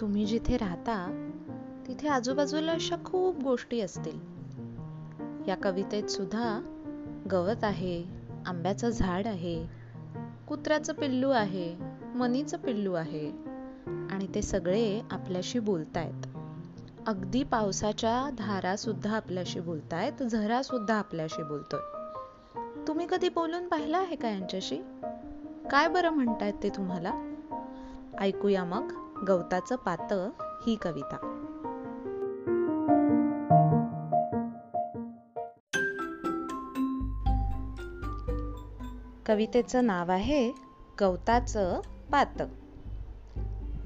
तुम्ही जिथे राहता तिथे आजूबाजूला अशा खूप गोष्टी असतील. या कवितेत सुद्धा गवत आहे आंब्याचं झाड आहे कुत्र्याचं पिल्लू आहे मनीचं पिल्लू आहे आणि ते सगळे आपल्याशी बोलतायत. अगदी पावसाच्या धारा सुद्धा आपल्याशी बोलतायत झरा सुद्धा आपल्याशी बोलतोय. तुम्ही कधी बोलून पाहिलं आहे का यांच्याशी? काय बरं म्हणतायत ते तुम्हाला? ऐकूया मग. गवताचं पात ही कविता. कवितेचं नाव आहे गवताचं पात.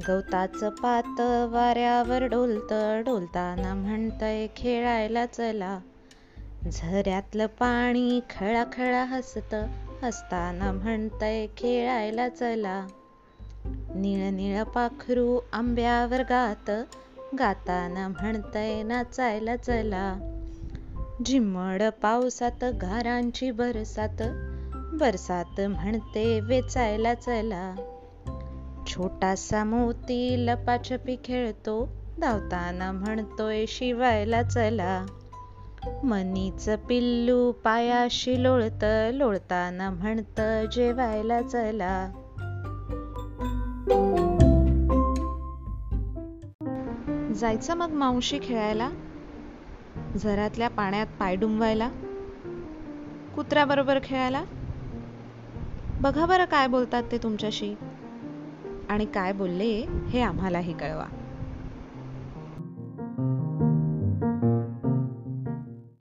गवताचं पात वाऱ्यावर डोलत डोलताना म्हणतय खेळायला चला. झऱ्यातलं पाणी खळा खळा हसत हसताना म्हणतय खेळायला चला. निळ निळ पाखरू आंब्यावर गात गाताना म्हणतय नाचायला चला. झिम्मड पावसात घरांची बरसात बरसात म्हणते वेचायला चला. छोटासा मोती लपाछपी खेळतो धावताना म्हणतोय शिवायला चला. मनीच पिल्लू पायाशी लोळत लोळताना म्हणत जेवायला चला. जायचं मग मावशी खेळायला? झरातल्या पाण्यात पाय डुंबवायला कुत्र्याबरोबर खेळायला? बघा बरं काय बोलतात ते तुमच्याशी. आणि काय बोलले हे आम्हालाही कळवा.